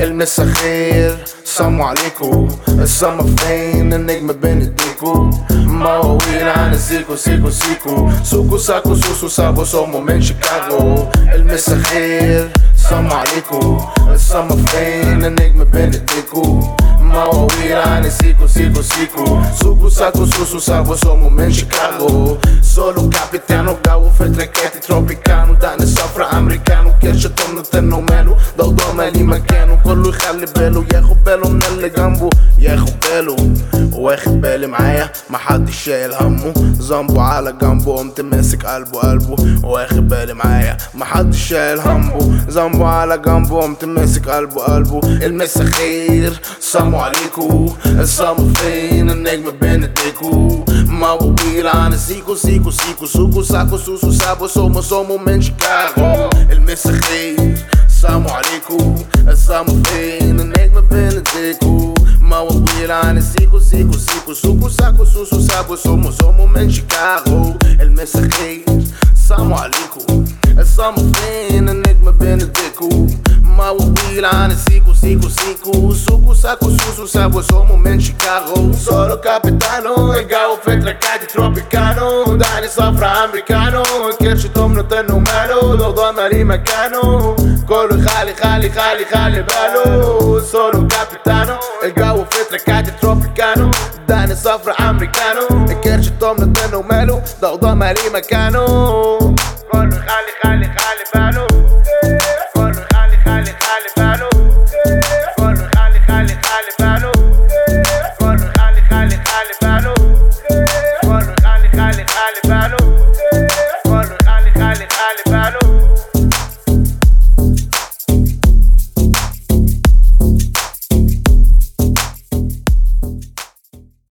المسا خير سلام عليكم. السما فين؟ النجم بين ايديكو مواويل عن السيكو سيكو سيكو سوكو ساكو سوسو سابو سومو من شيكاغو. المسا خير سلام عليكم. السما فين؟ النجم بين ايديكو مواويل عن السيكو سيكو سيكو سوكو ساكو سوسو سابو سومو من شيكاغو. سولو كابيتانو جو في دقن صفرا امريكانو كرشتهم نتنو ماله ضوضاء مالي مكانه كله يخلي باله ياخد باله من اللي جنبه ياخد باله واخد بالي معايا محدش شايل همه ذنبه على جنبه قمت ماسك قلبه قلبه واخد بالي معايا محدش شايل همه ذنبه على جنبه قمت ماسك قلبه قلبه المسا خير سلام عليكم السما فين النجم بين ايديكو مواويل عن السيكو سيكو سيكو سوكو ساكو سوسو سابو سومو سومو من شيكاغو بين ايديكو مواويل عن السيكو سيكو سيكو سوكو ساكو سوسو سابو سومو سومو من شيكاغو المسا خير السلام عليكم السما فين النجم بين ايديكو مواويل عن السيكو سيكو سيكو سوكو ساكو سوسو سابو سومو من شيكاغو سولو كابيتانو الجو في تراكاتي تروبيكانو دعني صفرا امريكانو كرش تومنو تنو مالو ضوضاء مالي مكانو كله خالي خالي خالي خالي باله سولو بتاعنا الجو في تركات تروبيكانو دهن صفر امريكانو الكرش الطمن طن وماله ضوضاء مالي مكانه كله خالي خالي خالي بالو كله